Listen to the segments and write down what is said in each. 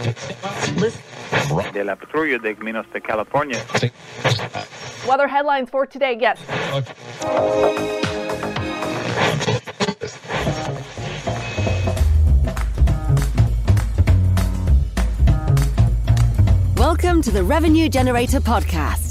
De la patrulla de Caminos de California. Weather headlines for today. Yes. Welcome to the Revenue Generator Podcast,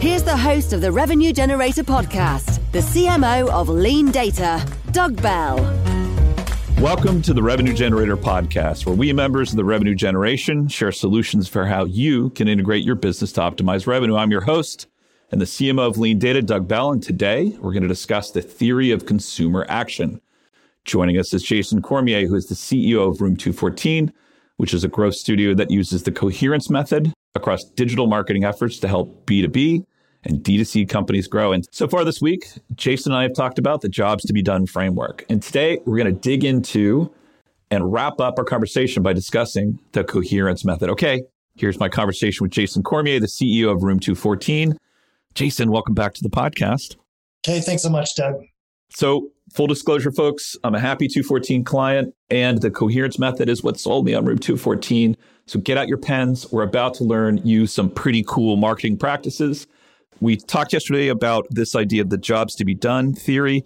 Here's the host of the Revenue Generator podcast, the CMO of LeanData, Doug Bell. Welcome to the Revenue Generator podcast, where we members of the revenue generation share solutions for how you can integrate your business to optimize revenue. I'm your host and the CMO of LeanData, Doug Bell, and today we're going to discuss the theory of consumer action. Joining us is Jason Cormier, who is the CEO of Room 214, which is a growth studio that uses the coherence method across digital marketing efforts to help B2B and D2C companies grow. And so far this week, Jason and I have talked about the jobs to be done framework. And today we're going to dig into and wrap up our conversation by discussing the coherence method. Okay, here's my conversation with Jason Cormier, the CEO of Room 214. Jason, welcome back to the podcast. Okay, thanks so much, Doug. So, full disclosure, folks, I'm a happy 214 client, and the coherence method is what sold me on Room 214. So, get out your pens. We're about to learn you some pretty cool marketing practices we talked yesterday about this idea of the jobs to be done theory.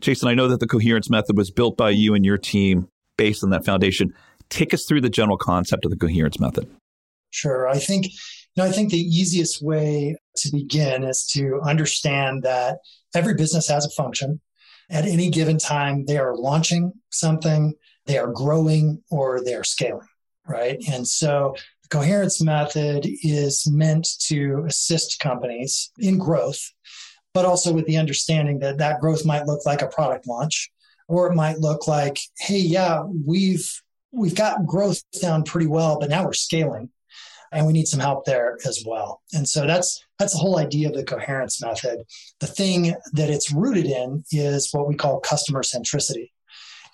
Jason, I know that the coherence method was built by you and your team based on that foundation. Take us through the general concept of the coherence method. Sure. I think you know, I think the easiest way to begin is to understand that every business has a function. At any given time, they are launching something, they are growing, or they are scaling, right? And so coherence method is meant to assist companies in growth, but also with the understanding that that growth might look like a product launch, or it might look like, hey, yeah, we've we've got growth down pretty well, but now we're scaling, and we need some help there as well. And so that's that's the whole idea of the coherence method. The thing that it's rooted in is what we call customer centricity.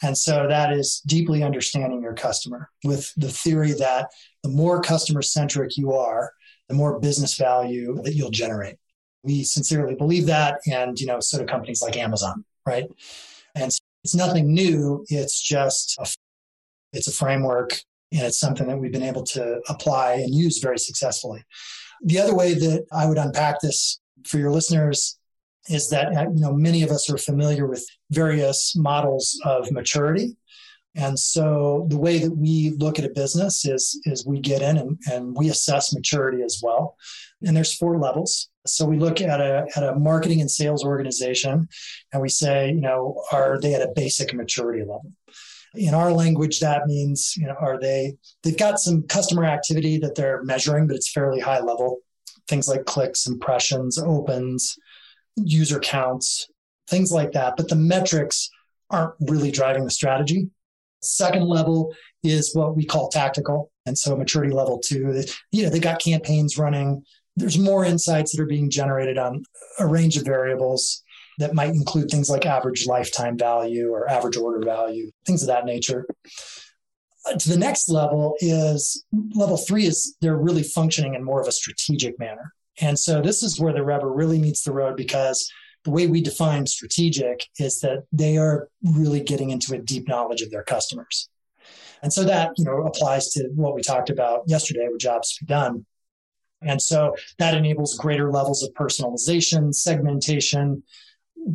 And so that is deeply understanding your customer with the theory that the more customer centric you are, the more business value that you'll generate. We sincerely believe that. And, you know, so do companies like Amazon, right? And so it's nothing new. It's just, a, it's a framework and it's something that we've been able to apply and use very successfully. The other way that I would unpack this for your listeners is that uh, you know many of us are familiar with various models of maturity. And so the way that we look at a business is is we get in and, and we assess maturity as well. And there's four levels. So we look at a, at a marketing and sales organization and we say you know are they at a basic maturity level? In our language that means you know are they they've got some customer activity that they're measuring but it's fairly high level. Things like clicks impressions opens user counts, things like that. But the metrics aren't really driving the strategy. Second level is what we call tactical. And so maturity level two, you know, they got campaigns running. There's more insights that are being generated on a range of variables that might include things like average lifetime value or average order value, things of that nature. Uh, to the next level is level three is they're really functioning in more of a strategic manner. And so this is where the rubber really meets the road because the way we define strategic is that they are really getting into a deep knowledge of their customers. And so that, you know, applies to what we talked about yesterday with jobs to be done. And so that enables greater levels of personalization, segmentation,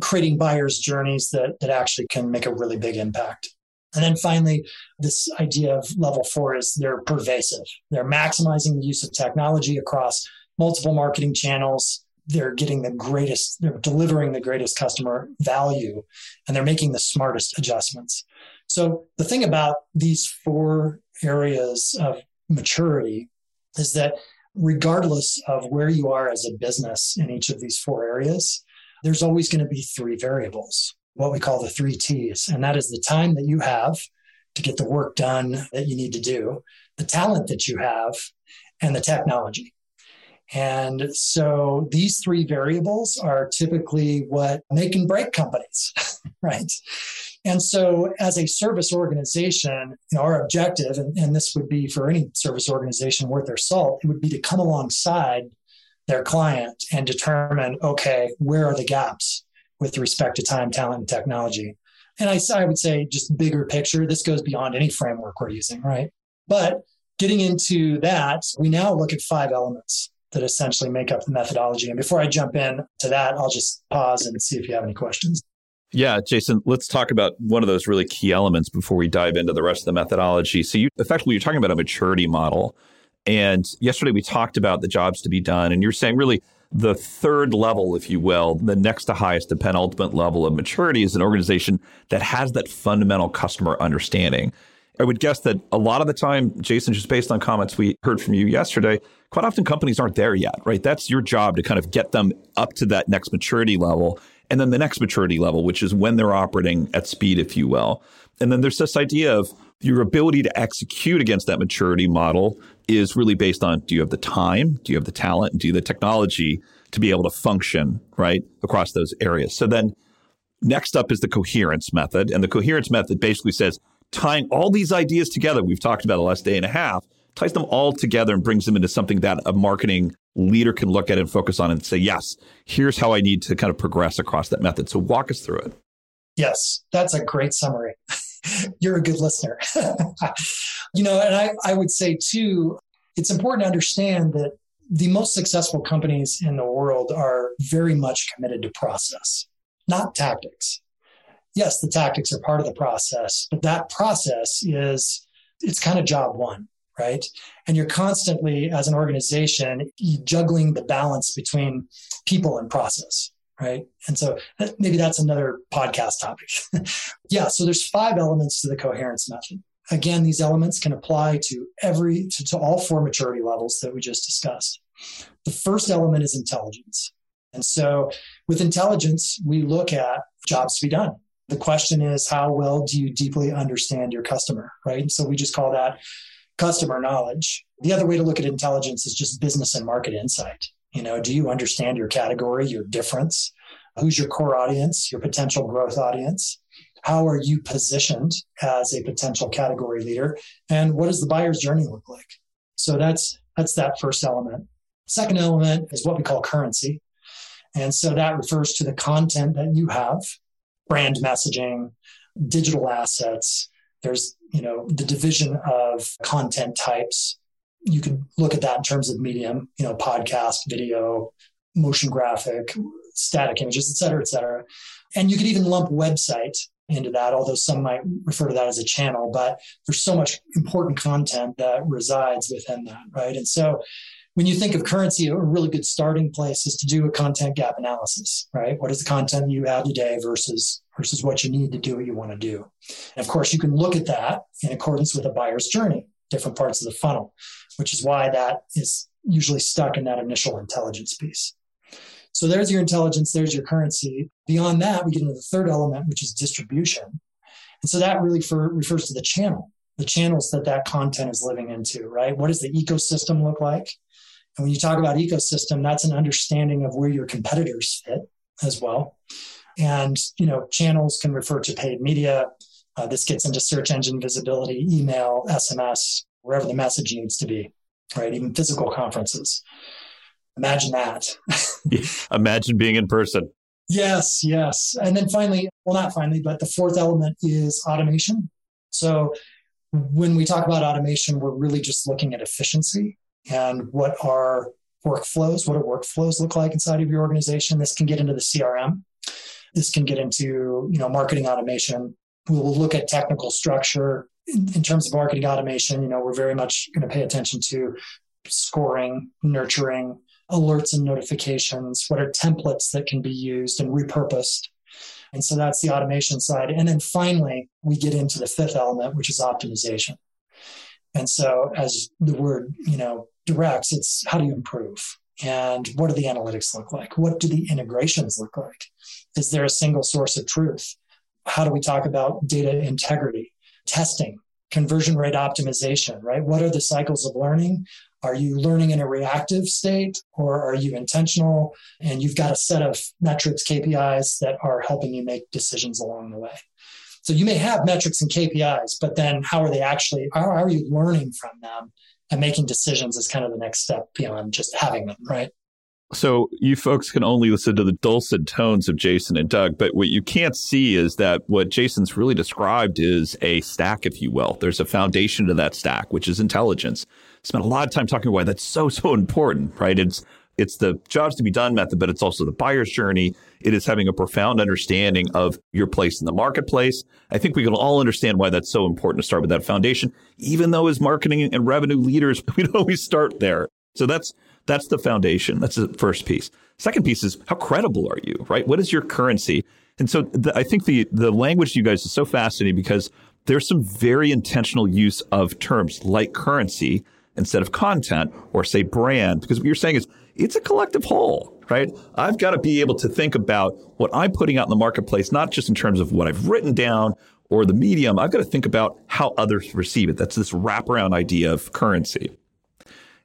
creating buyers' journeys that, that actually can make a really big impact. And then finally, this idea of level four is they're pervasive. They're maximizing the use of technology across multiple marketing channels. They're getting the greatest, they're delivering the greatest customer value, and they're making the smartest adjustments. So, the thing about these four areas of maturity is that regardless of where you are as a business in each of these four areas, there's always going to be three variables, what we call the three T's. And that is the time that you have to get the work done that you need to do, the talent that you have, and the technology. And so these three variables are typically what make and break companies, right? And so, as a service organization, you know, our objective, and, and this would be for any service organization worth their salt, it would be to come alongside their client and determine okay, where are the gaps with respect to time, talent, and technology? And I, I would say, just bigger picture, this goes beyond any framework we're using, right? But getting into that, we now look at five elements that essentially make up the methodology. And before I jump in to that, I'll just pause and see if you have any questions. Yeah, Jason, let's talk about one of those really key elements before we dive into the rest of the methodology. So you effectively you're talking about a maturity model. And yesterday we talked about the jobs to be done and you're saying really the third level, if you will, the next to highest, the penultimate level of maturity is an organization that has that fundamental customer understanding. I would guess that a lot of the time, Jason, just based on comments we heard from you yesterday, quite often companies aren't there yet, right? That's your job to kind of get them up to that next maturity level. And then the next maturity level, which is when they're operating at speed, if you will. And then there's this idea of your ability to execute against that maturity model is really based on do you have the time, do you have the talent, do you have the technology to be able to function, right, across those areas. So then next up is the coherence method. And the coherence method basically says tying all these ideas together we've talked about the last day and a half ties them all together and brings them into something that a marketing leader can look at and focus on and say, yes, here's how I need to kind of progress across that method. So walk us through it. Yes, that's a great summary. You're a good listener. you know, and I, I would say too, it's important to understand that the most successful companies in the world are very much committed to process, not tactics. Yes, the tactics are part of the process, but that process is it's kind of job one right? And you're constantly, as an organization, juggling the balance between people and process, right? And so uh, maybe that's another podcast topic. yeah, so there's five elements to the coherence method. Again, these elements can apply to every to, to all four maturity levels that we just discussed. The first element is intelligence. And so with intelligence, we look at jobs to be done. The question is, how well do you deeply understand your customer, right? So we just call that customer knowledge. The other way to look at intelligence is just business and market insight. You know, do you understand your category, your difference? Who's your core audience, your potential growth audience? How are you positioned as a potential category leader? And what does the buyer's journey look like? So that's that's that first element. Second element is what we call currency. And so that refers to the content that you have, brand messaging, digital assets, there's, you know, the division of content types. You can look at that in terms of medium, you know, podcast, video, motion graphic, static images, et cetera, et cetera. And you could even lump website into that, although some might refer to that as a channel, but there's so much important content that resides within that, right? And so when you think of currency, a really good starting place is to do a content gap analysis, right? What is the content you have today versus versus what you need to do what you want to do? And of course, you can look at that in accordance with a buyer's journey, different parts of the funnel, which is why that is usually stuck in that initial intelligence piece. So there's your intelligence, there's your currency. Beyond that, we get into the third element, which is distribution. And so that really for, refers to the channel, the channels that that content is living into, right? What does the ecosystem look like? And when you talk about ecosystem, that's an understanding of where your competitors fit as well. And you know, channels can refer to paid media. Uh, this gets into search engine visibility, email, SMS, wherever the message needs to be, right? Even physical conferences. Imagine that. Imagine being in person. Yes, yes. And then finally, well, not finally, but the fourth element is automation. So when we talk about automation, we're really just looking at efficiency and what are workflows, what do workflows look like inside of your organization. This can get into the CRM. This can get into, you know, marketing automation. We will look at technical structure. In, in terms of marketing automation, you know, we're very much going to pay attention to scoring, nurturing, alerts and notifications. What are templates that can be used and repurposed? And so that's the automation side. And then finally, we get into the fifth element, which is optimization. And so, as the word, you know, directs, it's how do you improve? And what do the analytics look like? What do the integrations look like? Is there a single source of truth? How do we talk about data integrity, testing, conversion rate optimization, right? What are the cycles of learning? Are you learning in a reactive state or are you intentional? And you've got a set of metrics, KPIs that are helping you make decisions along the way. So you may have metrics and KPIs, but then how are they actually, how are you learning from them and making decisions is kind of the next step beyond just having them, right? So you folks can only listen to the dulcet tones of Jason and Doug, but what you can't see is that what Jason's really described is a stack, if you will. There's a foundation to that stack, which is intelligence. Spent a lot of time talking about why that's so, so important, right? It's it's the jobs to be done method, but it's also the buyer's journey. It is having a profound understanding of your place in the marketplace. I think we can all understand why that's so important to start with that foundation, even though as marketing and revenue leaders, we don't always start there. So that's that's the foundation. That's the first piece. Second piece is how credible are you, right? What is your currency? And so the, I think the the language you guys is so fascinating because there's some very intentional use of terms like currency instead of content or say brand because what you're saying is it's a collective whole, right? I've got to be able to think about what I'm putting out in the marketplace, not just in terms of what I've written down or the medium. I've got to think about how others receive it. That's this wraparound idea of currency.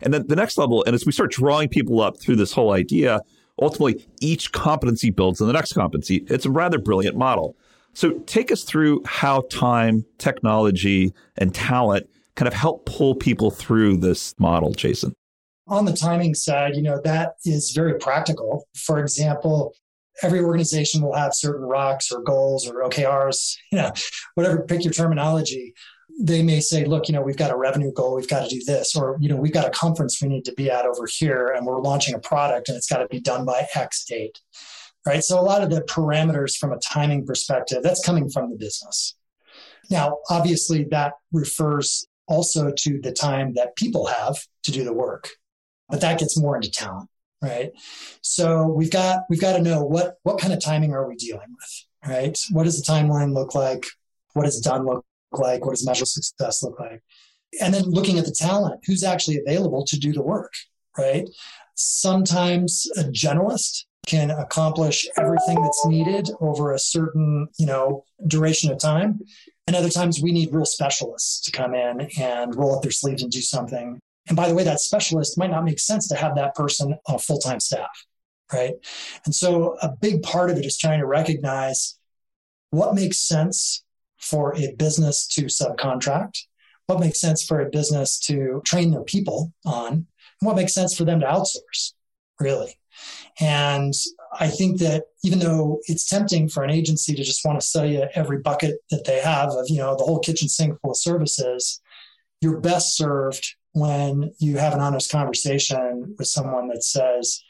And then the next level, and as we start drawing people up through this whole idea, ultimately each competency builds on the next competency. It's a rather brilliant model. So take us through how time, technology, and talent kind of help pull people through this model, Jason. On the timing side, you know, that is very practical. For example, every organization will have certain rocks or goals or OKRs, you know, whatever, pick your terminology they may say, look, you know, we've got a revenue goal, we've got to do this, or, you know, we've got a conference we need to be at over here, and we're launching a product and it's got to be done by X date. Right. So a lot of the parameters from a timing perspective, that's coming from the business. Now, obviously, that refers also to the time that people have to do the work, but that gets more into talent, right? So we've got we've got to know what what kind of timing are we dealing with, right? What does the timeline look like? What does done look like? What does measure success look like? And then looking at the talent, who's actually available to do the work, right? Sometimes a generalist can accomplish everything that's needed over a certain, you know, duration of time. And other times we need real specialists to come in and roll up their sleeves and do something. And by the way, that specialist might not make sense to have that person on a full-time staff, right? And so a big part of it is trying to recognize what makes sense for a business to subcontract, what makes sense for a business to train their people on, and what makes sense for them to outsource, really. And I think that even though it's tempting for an agency to just want to sell you every bucket that they have of, you know, the whole kitchen sink full of services, you're best served when you have an honest conversation with someone that says,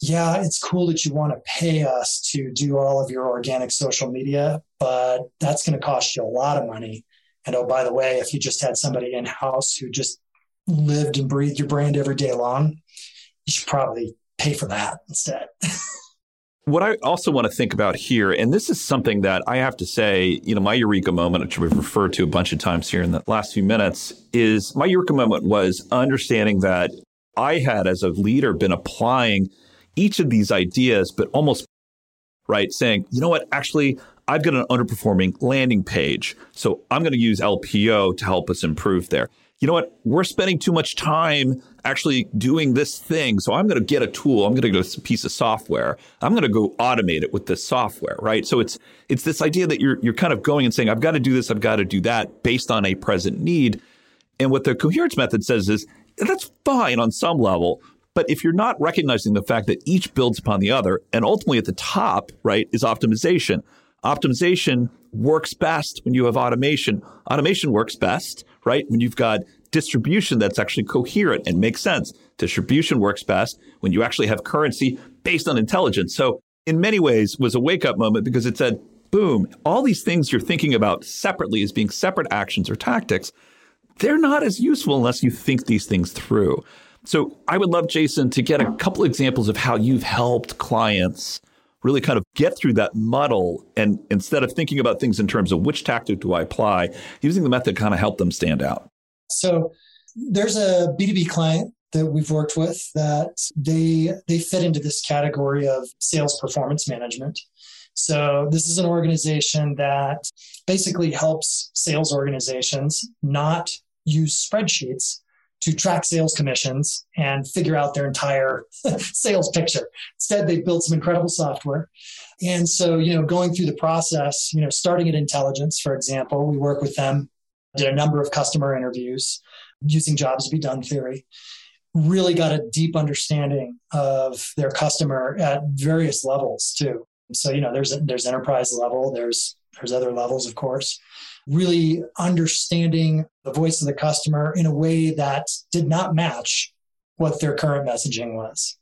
yeah, it's cool that you want to pay us to do all of your organic social media, but that's going to cost you a lot of money. And oh, by the way, if you just had somebody in house who just lived and breathed your brand every day long, you should probably pay for that instead. what I also want to think about here, and this is something that I have to say, you know, my eureka moment, which we've referred to a bunch of times here in the last few minutes, is my eureka moment was understanding that I had, as a leader, been applying each of these ideas, but almost right saying, you know what, actually, I've got an underperforming landing page. So I'm going to use LPO to help us improve there. You know what? We're spending too much time actually doing this thing. So I'm going to get a tool. I'm going to get a piece of software. I'm going to go automate it with this software, right? So it's it's this idea that you're you're kind of going and saying, I've got to do this, I've got to do that based on a present need. And what the coherence method says is that's fine on some level, but if you're not recognizing the fact that each builds upon the other, and ultimately at the top, right, is optimization. Optimization works best when you have automation. Automation works best, right, when you've got distribution that's actually coherent and makes sense. Distribution works best when you actually have currency based on intelligence. So in many ways was a wake up moment because it said, boom, all these things you're thinking about separately as being separate actions or tactics, they're not as useful unless you think these things through. So I would love, Jason, to get a couple examples of how you've helped clients really kind of get through that muddle and instead of thinking about things in terms of which tactic do I apply, using the method kind of help them stand out. So there's a B2B client that we've worked with that they they fit into this category of sales performance management. So this is an organization that basically helps sales organizations not use spreadsheets to track sales commissions and figure out their entire sales picture. Instead, they built some incredible software. And so, you know, going through the process, you know, starting at intelligence, for example, we work with them, did a number of customer interviews using jobs to be done theory, really got a deep understanding of their customer at various levels too. So, you know, there's there's enterprise level, there's there's other levels, of course really understanding the voice of the customer in a way that did not match what their current messaging was.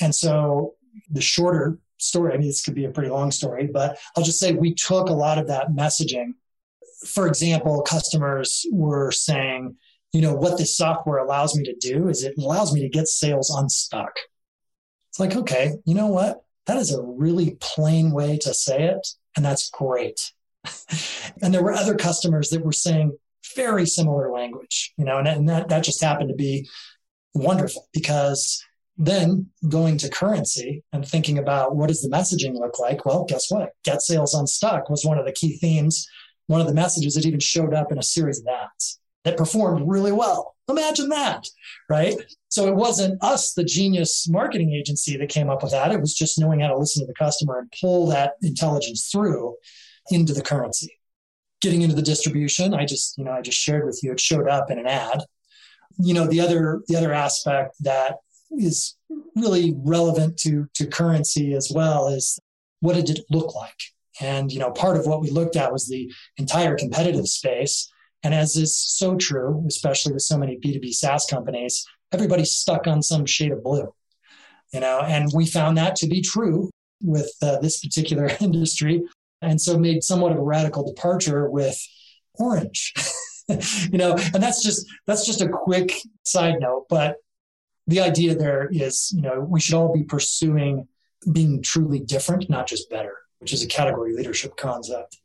And so the shorter story, I mean, this could be a pretty long story, but I'll just say we took a lot of that messaging. For example, customers were saying, you know, what this software allows me to do is it allows me to get sales unstuck. It's like, okay, you know what? That is a really plain way to say it. And that's great and there were other customers that were saying very similar language, you know, and, and that, that just happened to be wonderful because then going to currency and thinking about what does the messaging look like? Well, guess what? Get sales unstuck was one of the key themes, one of the messages that even showed up in a series of ads that performed really well. Imagine that, right? So it wasn't us, the genius marketing agency, that came up with that. It was just knowing how to listen to the customer and pull that intelligence through into the currency. Getting into the distribution, I just, you know, I just shared with you, it showed up in an ad. You know, the other the other aspect that is really relevant to to currency as well is what it did it look like? And you know, part of what we looked at was the entire competitive space. And as is so true, especially with so many B2B SaaS companies, everybody's stuck on some shade of blue. You know, and we found that to be true with uh, this particular industry and so made somewhat of a radical departure with orange you know and that's just that's just a quick side note but the idea there is you know we should all be pursuing being truly different not just better which is a category leadership concept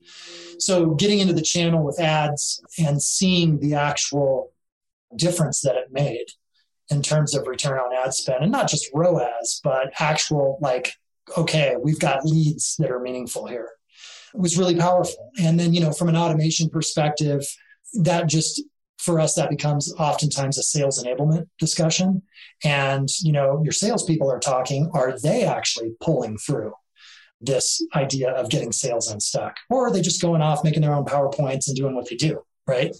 so getting into the channel with ads and seeing the actual difference that it made in terms of return on ad spend and not just ROAS, but actual like, okay, we've got leads that are meaningful here It was really powerful. And then, you know, from an automation perspective, that just for us, that becomes oftentimes a sales enablement discussion. And, you know, your salespeople are talking, are they actually pulling through this idea of getting sales unstuck? Or are they just going off making their own PowerPoints and doing what they do? Right.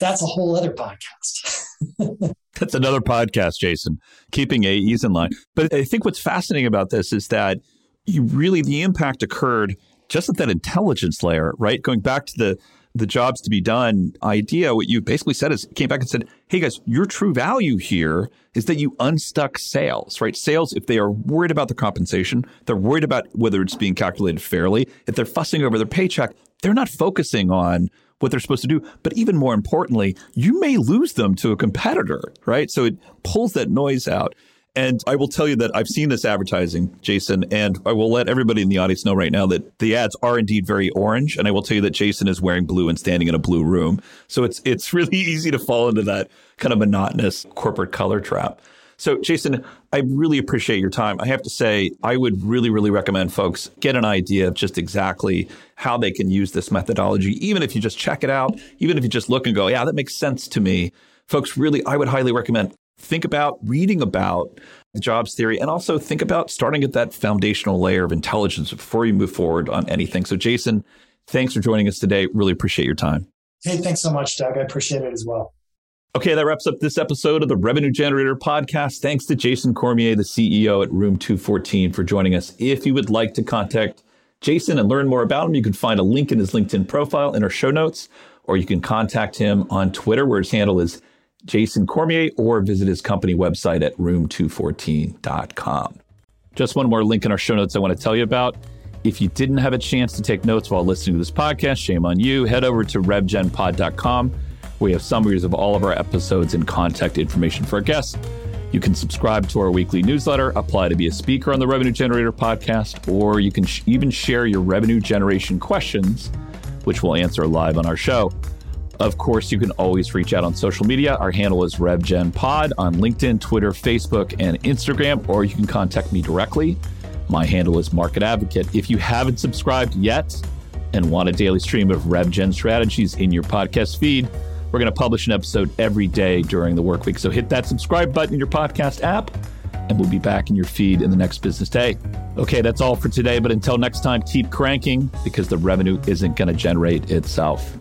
That's a whole other podcast. That's another podcast, Jason, keeping AEs in line. But I think what's fascinating about this is that you really, the impact occurred just at that intelligence layer, right? Going back to the the jobs to be done idea, what you basically said is came back and said, Hey guys, your true value here is that you unstuck sales, right? Sales, if they are worried about the compensation, they're worried about whether it's being calculated fairly. If they're fussing over their paycheck, they're not focusing on what they're supposed to do. But even more importantly, you may lose them to a competitor, right? So it pulls that noise out. And I will tell you that I've seen this advertising, Jason, and I will let everybody in the audience know right now that the ads are indeed very orange. And I will tell you that Jason is wearing blue and standing in a blue room. So it's it's really easy to fall into that kind of monotonous corporate color trap. So, Jason, I really appreciate your time. I have to say, I would really, really recommend folks get an idea of just exactly how they can use this methodology, even if you just check it out, even if you just look and go, yeah, that makes sense to me. Folks, really, I would highly recommend think about reading about jobs theory and also think about starting at that foundational layer of intelligence before you move forward on anything. So, Jason, thanks for joining us today. Really appreciate your time. Hey, thanks so much, Doug. I appreciate it as well. Okay, that wraps up this episode of the Revenue Generator podcast. Thanks to Jason Cormier, the CEO at Room 214, for joining us. If you would like to contact Jason and learn more about him, you can find a link in his LinkedIn profile in our show notes, or you can contact him on Twitter, where his handle is Jason Cormier or visit his company website at room214.com. Just one more link in our show notes I want to tell you about. If you didn't have a chance to take notes while listening to this podcast, shame on you. Head over to revgenpod.com. We have summaries of all of our episodes and contact information for our guests. You can subscribe to our weekly newsletter, apply to be a speaker on the Revenue Generator podcast, or you can sh- even share your revenue generation questions, which we'll answer live on our show. Of course, you can always reach out on social media. Our handle is RevGenPod on LinkedIn, Twitter, Facebook, and Instagram, or you can contact me directly. My handle is Market Advocate. If you haven't subscribed yet and want a daily stream of RevGen strategies in your podcast feed, We're going to publish an episode every day during the work week. So hit that subscribe button in your podcast app, and we'll be back in your feed in the next business day. Okay, that's all for today. But until next time, keep cranking because the revenue isn't going to generate itself.